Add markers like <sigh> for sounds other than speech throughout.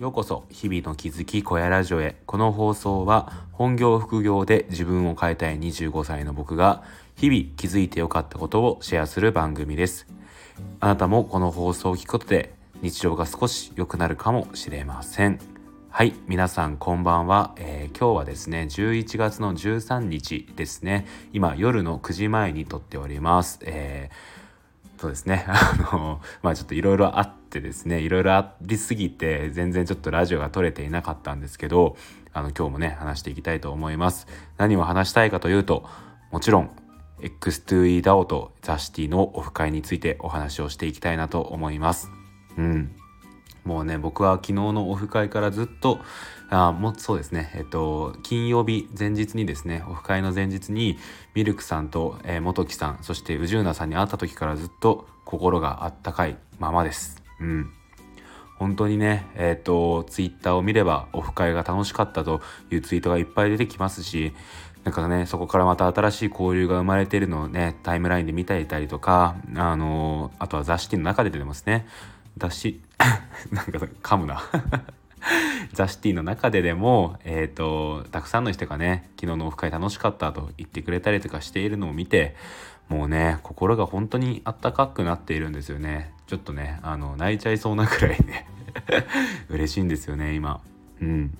ようこそ日々の気づき小屋ラジオへ。この放送は本業副業で自分を変えたい25歳の僕が日々気づいてよかったことをシェアする番組です。あなたもこの放送を聞くことで日常が少し良くなるかもしれません。はい皆さんこんばんは、えー、今日はですね11月の13日ですね。今夜の9時前に撮っております、えー、そうですね。<laughs> あのまあちょっといろいろあってですねいろいろありすぎて全然ちょっとラジオが撮れていなかったんですけどあの今日もね話していきたいと思います。何を話したいかというともちろん X2EDAO とザシティのオフ会についてお話をしていきたいなと思います。うん。もうね僕は昨日のオフ会からずっとあもそうですね。えっと金曜日前日にですねオフ会の前日にミルクさんと、えー、元木さんそして宇宙なさんに会った時からずっと心があったかいままです。うん。本当にねえっ、とツイッターを見ればオフ会が楽しかったというツイートがいっぱい出てきますしなんかね、そこからまた新しい交流が生まれているのをね、タイムラインで見ていたりとか、あのー、あとは雑誌の中で出てますね。雑誌、<laughs> なんか噛むな。ザ・シティの中ででも、えーと、たくさんの人がね昨日のオフ会楽しかったと言ってくれたりとかしているのを見てもうね心が本当にあったかくなっているんですよね。ちょっとねあの泣いちゃいそうなくらいね。<laughs> 嬉しいんですよね今。うん。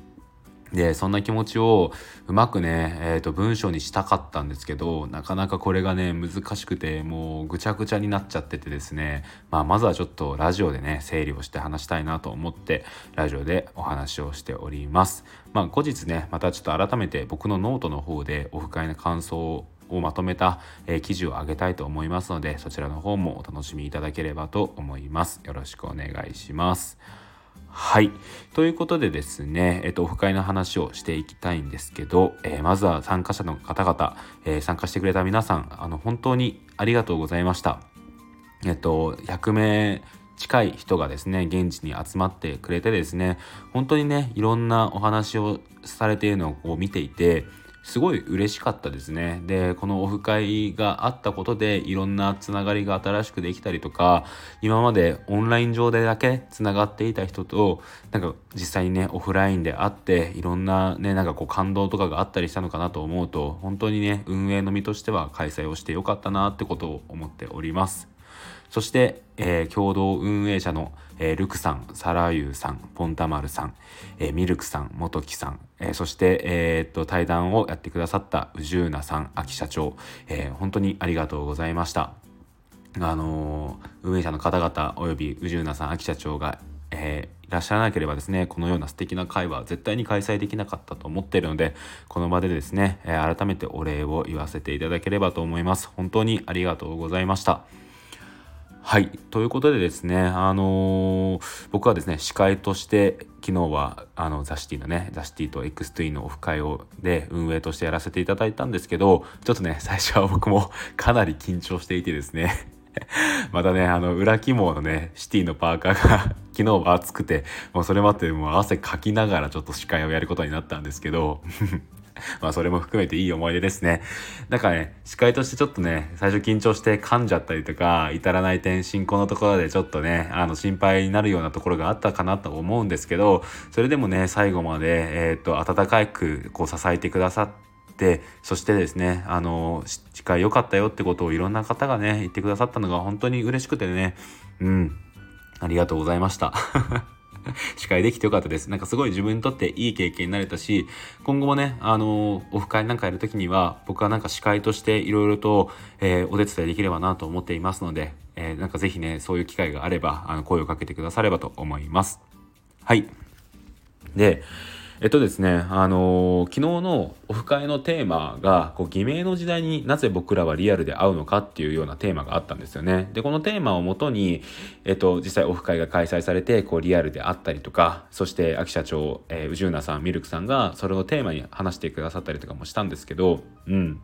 でそんな気持ちをうまくね、えーと、文章にしたかったんですけどなかなかこれがね難しくてもうぐちゃぐちゃになっちゃっててですね、まあ、まずはちょっとラジオでね整理をして話したいなと思ってラジオでお話をしております。まあ、後日ねまたちょっと改めて僕のノートの方でオフ会の感想をまとめた、えー、記事を上げたいと思いますのでそちらの方もお楽しみいただければと思います。よろしくお願いします。はい。ということでですね、えっと、オフ会の話をしていきたいんですけど、えー、まずは参加者の方々、えー、参加してくれた皆さん、あの、本当にありがとうございました。えっと、100名近い人がですね、現地に集まってくれてですね、本当にね、いろんなお話をされているのをこう見ていて、すごい嬉しかったですね。で、このオフ会があったことでいろんなつながりが新しくできたりとか、今までオンライン上でだけつながっていた人と、なんか実際にね、オフラインで会って、いろんなね、なんかこう感動とかがあったりしたのかなと思うと、本当にね、運営の身としては開催をしてよかったなってことを思っております。そして、えー、共同運営者の、えー、ルクさん、サラユーさん、ポンタマルさん、えー、ミルクさん、元木さん、えそして、えっと対談をやってくださった宇宙なさん、秋社長、え本当にありがとうございました。あの運営者の方々および宇宙なさん、秋社長が、えいらっしゃらなければですね、このような素敵な会は絶対に開催できなかったと思っているので、この場でですね、改めてお礼を言わせていただければと思います。本当にありがとうございました。はい。ということでですね、あのー、僕はですね、司会として昨日はあのザシティのね、ザシティと X2 のオフ会をで運営としてやらせていただいたんですけど、ちょっとね、最初は僕も <laughs> かなり緊張していてですね、<laughs> またね、あの、裏肝のね、シティのパーカーが <laughs> 昨日は暑くて、もうそれまでもう汗かきながらちょっと司会をやることになったんですけど <laughs> まあそれも含めていい思い出ですね。なんかね、司会としてちょっとね、最初緊張して噛んじゃったりとか、至らない点、進行のところでちょっとね、あの心配になるようなところがあったかなと思うんですけど、それでもね、最後まで、えっ、と、温かくこう支えてくださって、そしてですね、あの、司会良かったよってことをいろんな方がね、言ってくださったのが本当に嬉しくてね、うん、ありがとうございました。<laughs> 司会できてよかったです。なんかすごい自分にとっていい経験になれたし、今後もね、あの、オフ会なんかやるときには、僕はなんか司会としていろいろと、えー、お手伝いできればなと思っていますので、えー、なんかぜひね、そういう機会があれば、あの、声をかけてくださればと思います。はい。で、えっとですね、あのー、昨日のオフ会のテーマが、こう、偽名の時代になぜ僕らはリアルで会うのかっていうようなテーマがあったんですよね。で、このテーマをもとに、えっと、実際オフ会が開催されて、こう、リアルで会ったりとか、そして、秋社長、えー、宇宙なさん、ミルクさんが、それをテーマに話してくださったりとかもしたんですけど、うん。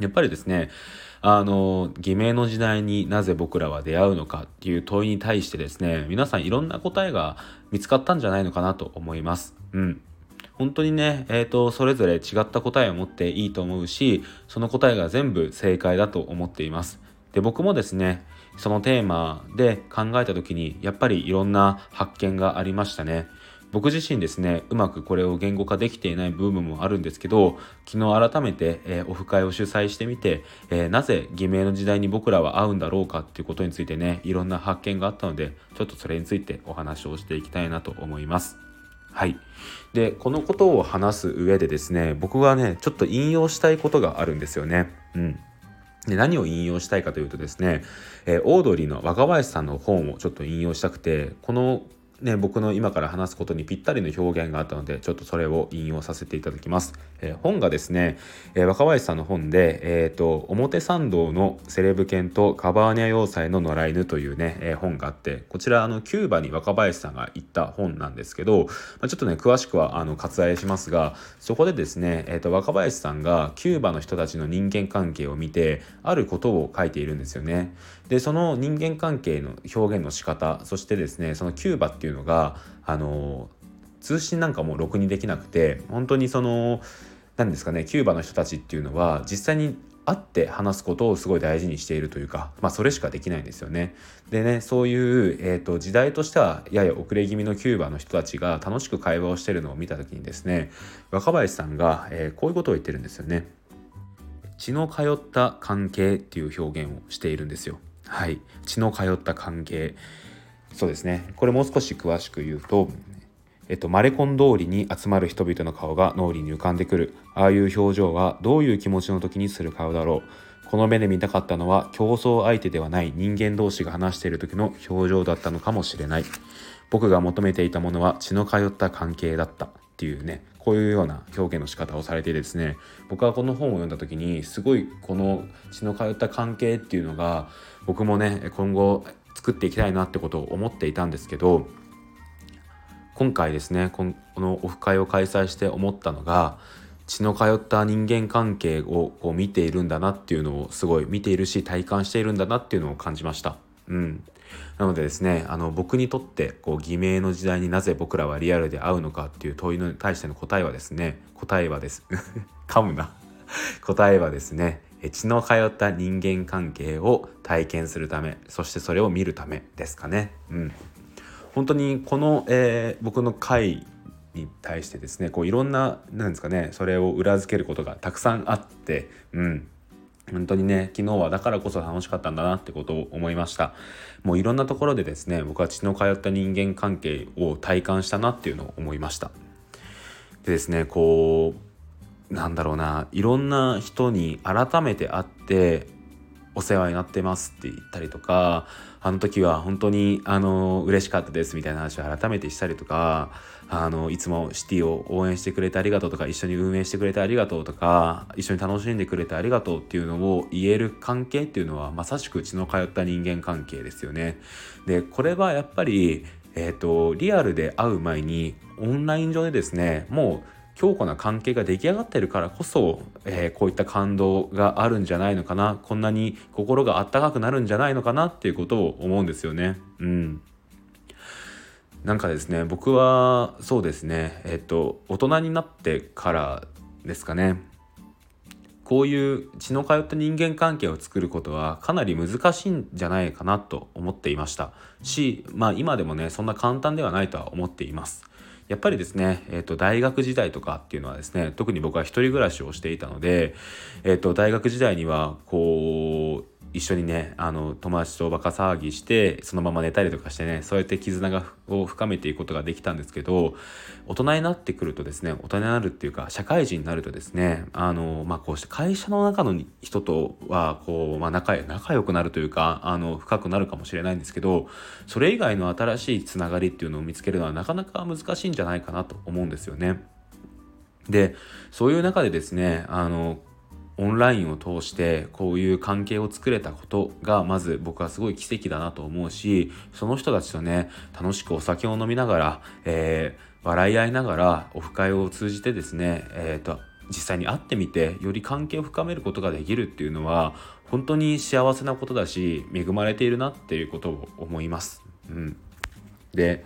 やっぱりですね、あの、偽名の時代になぜ僕らは出会うのかっていう問いに対してですね、皆さんいろんな答えが見つかったんじゃないのかなと思います。うん。本当にね、えーと、それぞれ違った答えを持っていいと思うしその答えが全部正解だと思っていますで僕もですねそのテーマで考えた時にやっぱりいろんな発見がありましたね僕自身ですねうまくこれを言語化できていない部分もあるんですけど昨日改めて、えー、オフ会を主催してみて、えー、なぜ偽名の時代に僕らは合うんだろうかっていうことについてねいろんな発見があったのでちょっとそれについてお話をしていきたいなと思います。はい。で、このことを話す上でですね、僕はね、ちょっと引用したいことがあるんですよね。うん。で何を引用したいかというとですね、えー、オードリーの若林さんの本をちょっと引用したくてこのね、僕の今から話すことにぴったりの表現があったのでちょっとそれを引用させていただきます、えー、本がですね、えー、若林さんの本で、えーと、表参道のセレブ犬とカバーニャ要塞の野良犬というね、えー、本があってこちらあのキューバに若林さんが行った本なんですけど、まあ、ちょっとね詳しくはあの割愛しますがそこでですね、えーと若林さんがキューバの人たちの人間関係を見てあることを書いているんですよね。でその人間関係の表現の仕方そしてですねそのキューバっていうのがあの通信なんかもろくにできなくて本当にその何ですかねキューバの人たちっていうのは実際に会って話すことをすごい大事にしているというか、まあ、それしかできないんですよね。でねそういう、えーと、時代としてはやや遅れ気味のキューバの人たちが楽しく会話をしてるのを見た時にですね若林さんが、えー、こういうことを言ってるんですよね。血の通った関係っていう表現をしているんですよ。はい、血の通った関係そうですね。これもう少し詳しく言うと、えっと、マレコン通りに集まる人々の顔が脳裏に浮かんでくる。ああいう表情はどういう気持ちの時にする顔だろう。この目で見たかったのは競争相手ではない人間同士が話している時の表情だったのかもしれない。僕が求めていたものは血の通った関係だったっていうね。こういうような表現の仕方をされてですね僕はこの本を読んだ時にすごいこの血の通った関係っていうのが僕もね今後作っていきたいなってことを思っていたんですけど今回ですねこのオフ会を開催して思ったのが血の通った人間関係をこう見ているんだなっていうのをすごい見ているし体感しているんだなっていうのを感じました。うん、なのでですねあの僕にとってこう偽名の時代になぜ僕らはリアルで会うのかっていう問いに対しての答えはですね答えはです <laughs> 噛むな。答えはですね血の通った人間関係を体験するためそしてそれを見るためですかね。うん、本当にこの、えー、僕の回に対してですねこういろんななんですかねそれを裏付けることがたくさんあって、うん、本当にね昨日はだからこそ楽しかったんだなってことを思いました。もういろんなところでですね僕は血の通った人間関係を体感したなっていうのを思いました。でですねこうなんだろうないろんな人に改めて会ってお世話になってますって言ったりとかあの時は本当にあの嬉しかったですみたいな話を改めてしたりとかあのいつもシティを応援してくれてありがとうとか一緒に運営してくれてありがとうとか一緒に楽しんでくれてありがとうっていうのを言える関係っていうのはまさしく血の通った人間関係ですよね。でこれはやっぱりえーとリアルで会う前にオンライン上でですねもう強固な関係が出来上がってるからこそ、えー、こういった感動があるんじゃないのかなこんなに心があったかくなるんじゃないのかなっていうことを思うんですよね。うんなんかですね僕はそうですねえっと大人になってからですかね。こういう血の通った人間関係を作ることはかなり難しいんじゃないかなと思っていました。しまあ今でもねそんな簡単ではないとは思っています。やっぱりですね、えーと、大学時代とかっていうのはですね特に僕は一人暮らしをしていたので、えーと、大学時代にはこう一緒にねあの友達とバカ騒ぎしてそのまま寝たりとかしてねそうやって絆がを深めていくことができたんですけど大人になってくるとですね大人になるっていうか社会人になるとですねあの、まあ、こうして会社の中の人とはこう、まあ仲、仲良くなるというかあの深くなるかもしれないんですけどそれ以外の新しいつながりっていうのを見つけるのはなかなか難しいんじゃないかなと思うんですよね。でそういう中でですねあのオンラインを通してこういう関係を作れたことがまず僕はすごい奇跡だなと思うしその人たちとね楽しくお酒を飲みながら、えー、笑い合いながらオフ会を通じてですね、えーと、実際に会ってみてより関係を深めることができるっていうのは本当に幸せなことだし恵まれているなっていうことを思います。うん、で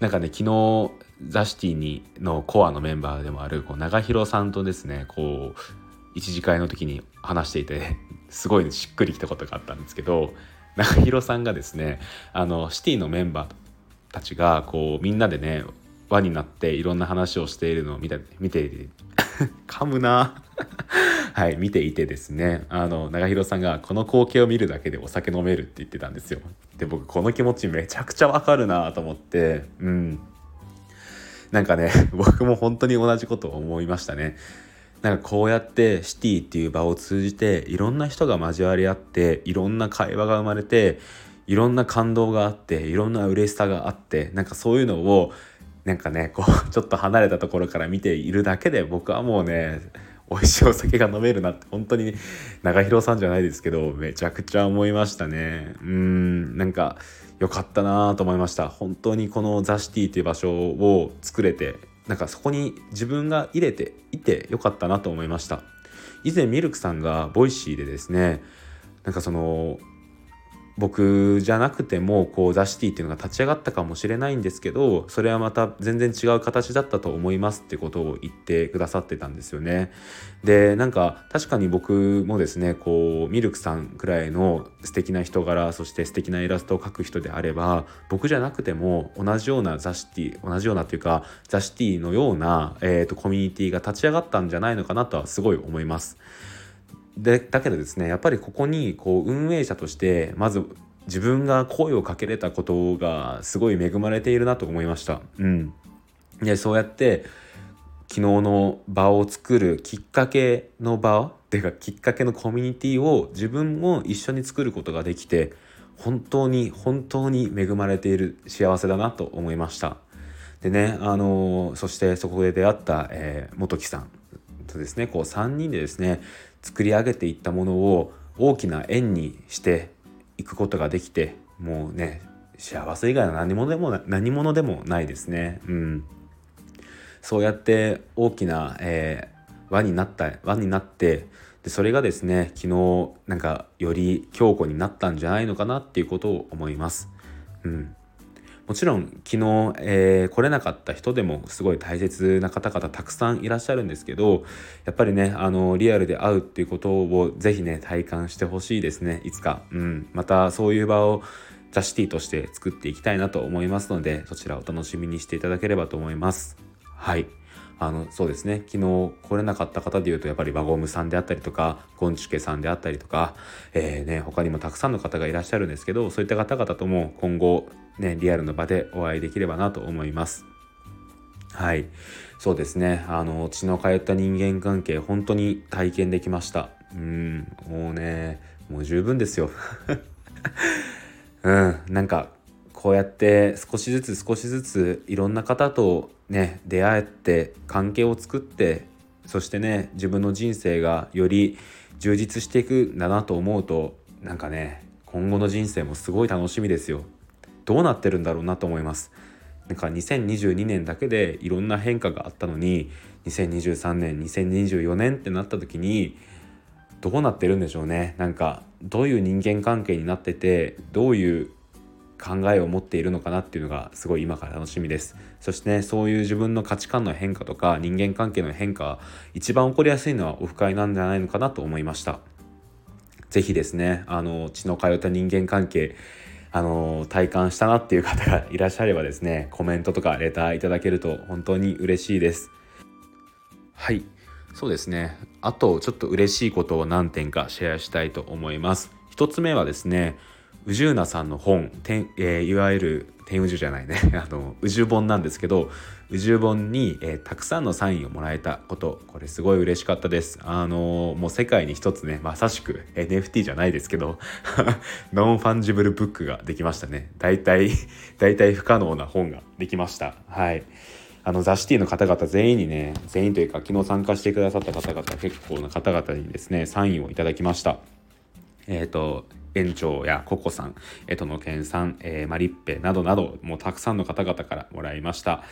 なんかね昨日ザシティにのコアのメンバーでもあるこう長広さんとですねこう一次会の時に話していて <laughs> すごいしっくりきたことがあったんですけど中広さんがですねあのシティのメンバーたちがこうみんなでね輪になっていろんな話をしているのを見た見て <laughs> 噛むな。<laughs> はい見ていてですねあの長弘さんがこの光景を見るだけでお酒飲めるって言ってたんですよ。で僕この気持ちめちゃくちゃわかるなと思ってうん。なんかね僕も本当に同じことを思いましたね。なんかこうやってシティっていう場を通じていろんな人が交わり合っていろんな会話が生まれていろんな感動があっていろんな嬉しさがあってなんかそういうのをなんかねこう <laughs> ちょっと離れたところから見ているだけで僕はもうね美味しいお酒が飲めるなって本当に長弘さんじゃないですけどめちゃくちゃ思いましたね。うんなんか良かったなと思いました。本当にこのザ・シティという場所を作れてなんかそこに自分が入れていて良かったなと思いました。以前ミルクさんが Voicy でですねなんかその僕じゃなくてもこうザ・シティっていうのが立ち上がったかもしれないんですけどそれはまた全然違う形だったと思いますってことを言ってくださってたんですよね。でなんか確かに僕もですねこうミルクさんくらいの素敵な人柄そして素敵なイラストを描く人であれば僕じゃなくても同じようなザ・シティ同じようなというかザ・シティのような、えーとコミュニティが立ち上がったんじゃないのかなとはすごい思います。でだけどですねやっぱりここにこう運営者としてまず自分が声をかけれたことがすごい恵まれているなと思いました。うん、でそうやって昨日の場を作るきっかけの場っていうかきっかけのコミュニティを自分も一緒に作ることができて本当に本当に恵まれている幸せだなと思いました。でねあのそしてそこで出会った、えー、元木さんとですねこう3人でですね作り上げていったものを大きな円にしていくことができてもうね幸せ以外の何者でも何者でもないですね。うん、そうやって大きな、えー、輪になった輪になってでそれがですね昨日なんかより強固になったんじゃないのかなっていうことを思います。うん、もちろん昨日、えー、来れなかった人でもすごい大切な方々たくさんいらっしゃるんですけどやっぱりねあのリアルで会うっていうことをぜひね体感してほしいですねいつか、うん、またそういう場をザ・シティとして作っていきたいなと思いますのでそちらお楽しみにしていただければと思います。はい。あのそうですね。昨日来れなかった方でいうとやっぱり輪ゴムさんであったりとかゴンチュケさんであったりとか、えーね、他にもたくさんの方がいらっしゃるんですけどそういった方々とも今後ねリアルの場でお会いできればなと思います。はい。そうですね。あの血の通った人間関係本当に体験できました。うん。もうねもう十分ですよ。<laughs> うん。なんかこうやって少しずつ少しずついろんな方とね出会って関係を作ってそしてね自分の人生がより充実していくんだなと思うとなんかね今後の人生もすごい楽しみですよ。どうなってるんだろうなと思います。なんか2022年だけでいろんな変化があったのに2023年2024年ってなった時にどうなってるんでしょうね。なんかどういう人間関係になっててどういう考えを持っているのかなっていうのがすごい今から楽しみです。そしてねそういう自分の価値観の変化とか人間関係の変化一番起こりやすいのはオフ会なんじゃないのかなと思いました。是非ですねあの血の通った人間関係あの体感したなっていう方がいらっしゃればですねコメントとかレターいただけると本当に嬉しいです。はい。そうですね。あとちょっと嬉しいことを何点かシェアしたいと思います。一つ目はですね宇宙なさんの本、えー、いわゆる天宇宙じゃないね。<laughs> あの宇宙本なんですけど宇宙本に、えー、たくさんのサインをもらえたこと。これすごい嬉しかったです。あのー、もう世界に一つねまさしく NFT じゃないですけど <laughs> non-fungible book ができましたね。代替 <laughs> 代替不可能な本ができました。はい。あのザ・シティの方々全員にね全員というか昨日参加してくださった方々結構な方々にですねサインをいただきました。えっ、ー、と園長やココさん、えとのけんさん、えー、マリッペなどなど、もうたくさんの方々からもらいました。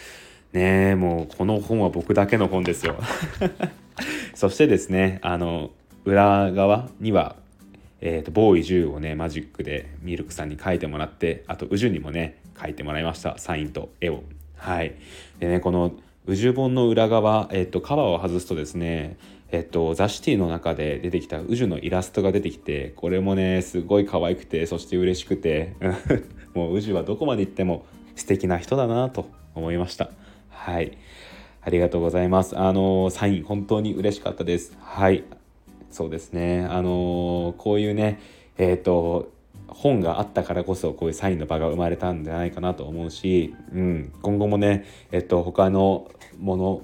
ねえ、もうこの本は僕だけの本ですよ。<laughs> そしてですね、あの、裏側には、えーと、ボーイ10をねマジックでミルクさんに書いてもらってあと宇宙にもね書いてもらいましたサインと絵をはいでねこの宇宙本の裏側、えーとカバーを外すとですねえっと、ザ・シティの中で出てきた宇宙のイラストが出てきてこれもねすごい可愛くてそして嬉しくて <laughs> もう宇宙はどこまで行っても素敵な人だなと思いました。はい。ありがとうございます。あのサイン本当に嬉しかったです。はい。そうですね。あのこういうねえっ、ー、と本があったからこそこういうサインの場が生まれたんじゃないかなと思うし、うん、今後もね、えっと、他のもの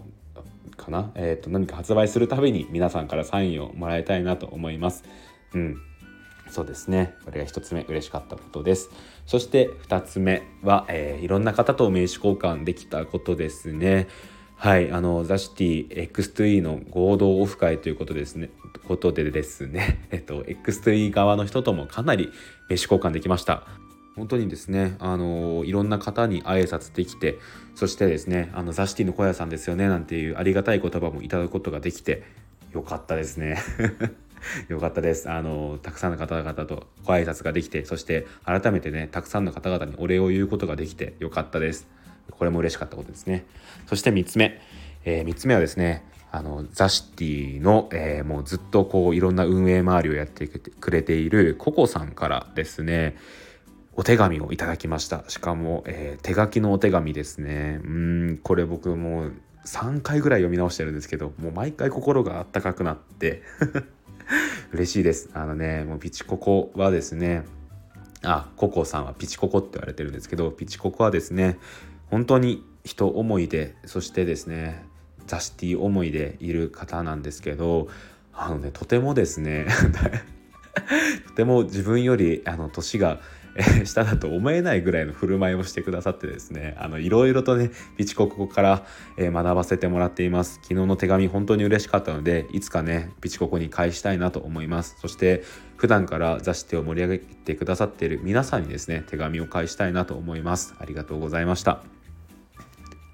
かな、えっと、何か発売するたびに皆さんからサインをもらいたいなと思います。うん、そうですね。これが1つ目嬉しかったことです。そして2つ目は、えー、いろんな方と名刺交換できたことですね。はい、あのザシティ X2E の合同オフ会ということですね。ことでですね、<laughs> えっと X2E 側の人ともかなり名刺交換できました。本当にですね、あのいろんな方に挨拶できて、そしてですね、あのザシティの小屋さんですよねなんていうありがたい言葉もいただくことができてよかったですね。<laughs> よかったです。あのたくさんの方々とご挨拶ができて、そして改めてね、たくさんの方々にお礼を言うことができてよかったです。これも嬉しかったことですね。そして3つ目、えー、3つ目はですね、あのザシティの、えー、もうずっとこういろんな運営周りをやってくれているココさんからですねお手紙をいただきました。しかも、えー、手書きのお手紙ですね。うんこれ僕もう3回ぐらい読み直してるんですけどもう毎回心があったかくなって <laughs> 嬉しいです。あのねもうピチココはですねあココさんはピチココって言われてるんですけどピチココはですね本当に人思いでそしてですねザシティ思いでいる方なんですけどあのねとてもですね <laughs> とても自分よりあの年が <laughs> 下だと思えないぐらいの振る舞いをしてくださってですねあのいろいろとねピチココから、え学ばせてもらっています。昨日の手紙本当に嬉しかったのでいつかねピチココに返したいなと思います。そして普段から雑誌手を盛り上げてくださっている皆さんにですね手紙を返したいなと思います。ありがとうございました。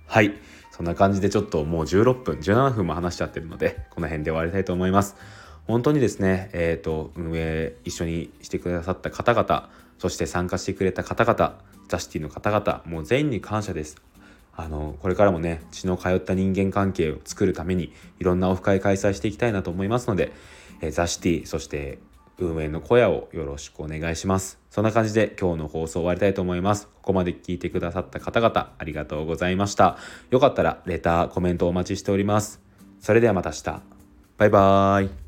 はい。そんな感じでちょっともう16分17分も話しちゃってるのでこの辺で終わりたいと思います。本当にですねえ、ー、と運営一緒にしてくださった方々そして参加してくれた方々ザシティの方々もう全員に感謝です。あのこれからもね血の通った人間関係を作るためにいろんなオフ会開催していきたいなと思いますので、えー、ザシティそして運営の小屋をよろしくお願いします。そんな感じで今日の放送終わりたいと思います。ここまで聞いてくださった方々ありがとうございました。よかったらレターコメントお待ちしております。それではまた明日。バイバーイ。